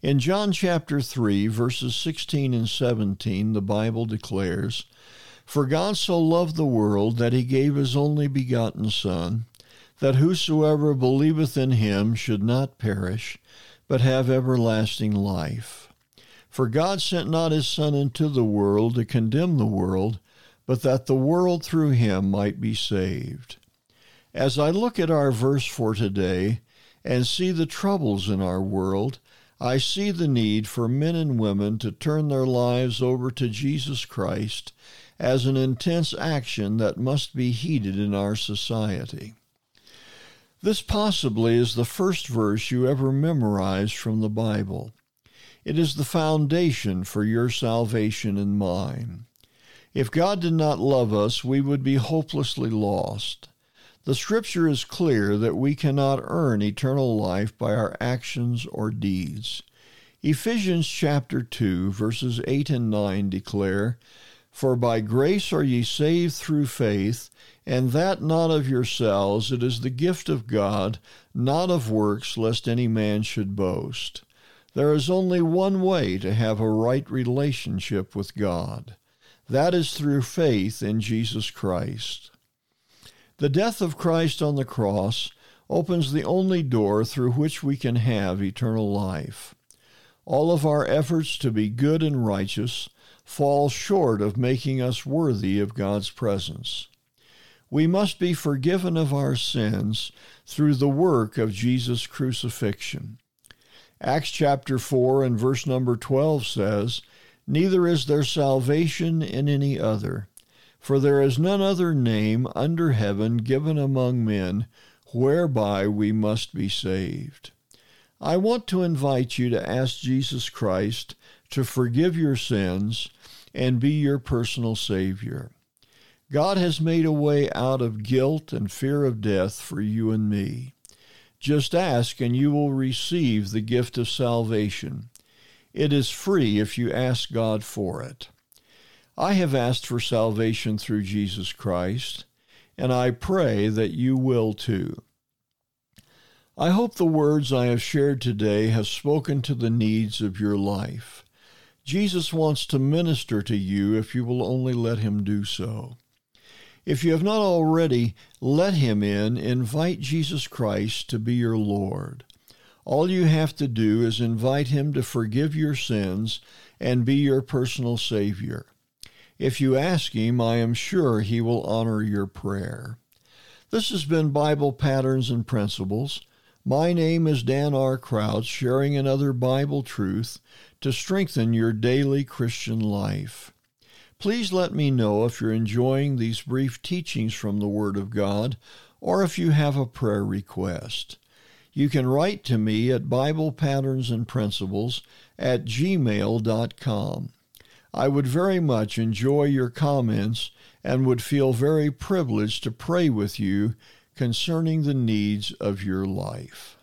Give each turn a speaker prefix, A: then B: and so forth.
A: In John chapter 3, verses 16 and 17, the Bible declares, For God so loved the world that he gave his only begotten Son, that whosoever believeth in him should not perish, but have everlasting life. For God sent not his Son into the world to condemn the world, but that the world through him might be saved. As I look at our verse for today and see the troubles in our world, I see the need for men and women to turn their lives over to Jesus Christ as an intense action that must be heeded in our society. This possibly is the first verse you ever memorized from the Bible. It is the foundation for your salvation and mine. If God did not love us, we would be hopelessly lost. The scripture is clear that we cannot earn eternal life by our actions or deeds. Ephesians chapter 2, verses 8 and 9 declare, For by grace are ye saved through faith, and that not of yourselves, it is the gift of God, not of works, lest any man should boast. There is only one way to have a right relationship with God. That is through faith in Jesus Christ. The death of Christ on the cross opens the only door through which we can have eternal life. All of our efforts to be good and righteous fall short of making us worthy of God's presence. We must be forgiven of our sins through the work of Jesus' crucifixion. Acts chapter 4 and verse number 12 says, Neither is there salvation in any other for there is none other name under heaven given among men whereby we must be saved. I want to invite you to ask Jesus Christ to forgive your sins and be your personal Savior. God has made a way out of guilt and fear of death for you and me. Just ask and you will receive the gift of salvation. It is free if you ask God for it. I have asked for salvation through Jesus Christ, and I pray that you will too. I hope the words I have shared today have spoken to the needs of your life. Jesus wants to minister to you if you will only let him do so. If you have not already let him in, invite Jesus Christ to be your Lord. All you have to do is invite him to forgive your sins and be your personal Savior. If you ask Him, I am sure He will honor your prayer. This has been Bible Patterns and Principles. My name is Dan R. Crouch, sharing another Bible truth to strengthen your daily Christian life. Please let me know if you're enjoying these brief teachings from the Word of God or if you have a prayer request. You can write to me at Bible Patterns and Principles at gmail.com. I would very much enjoy your comments and would feel very privileged to pray with you concerning the needs of your life.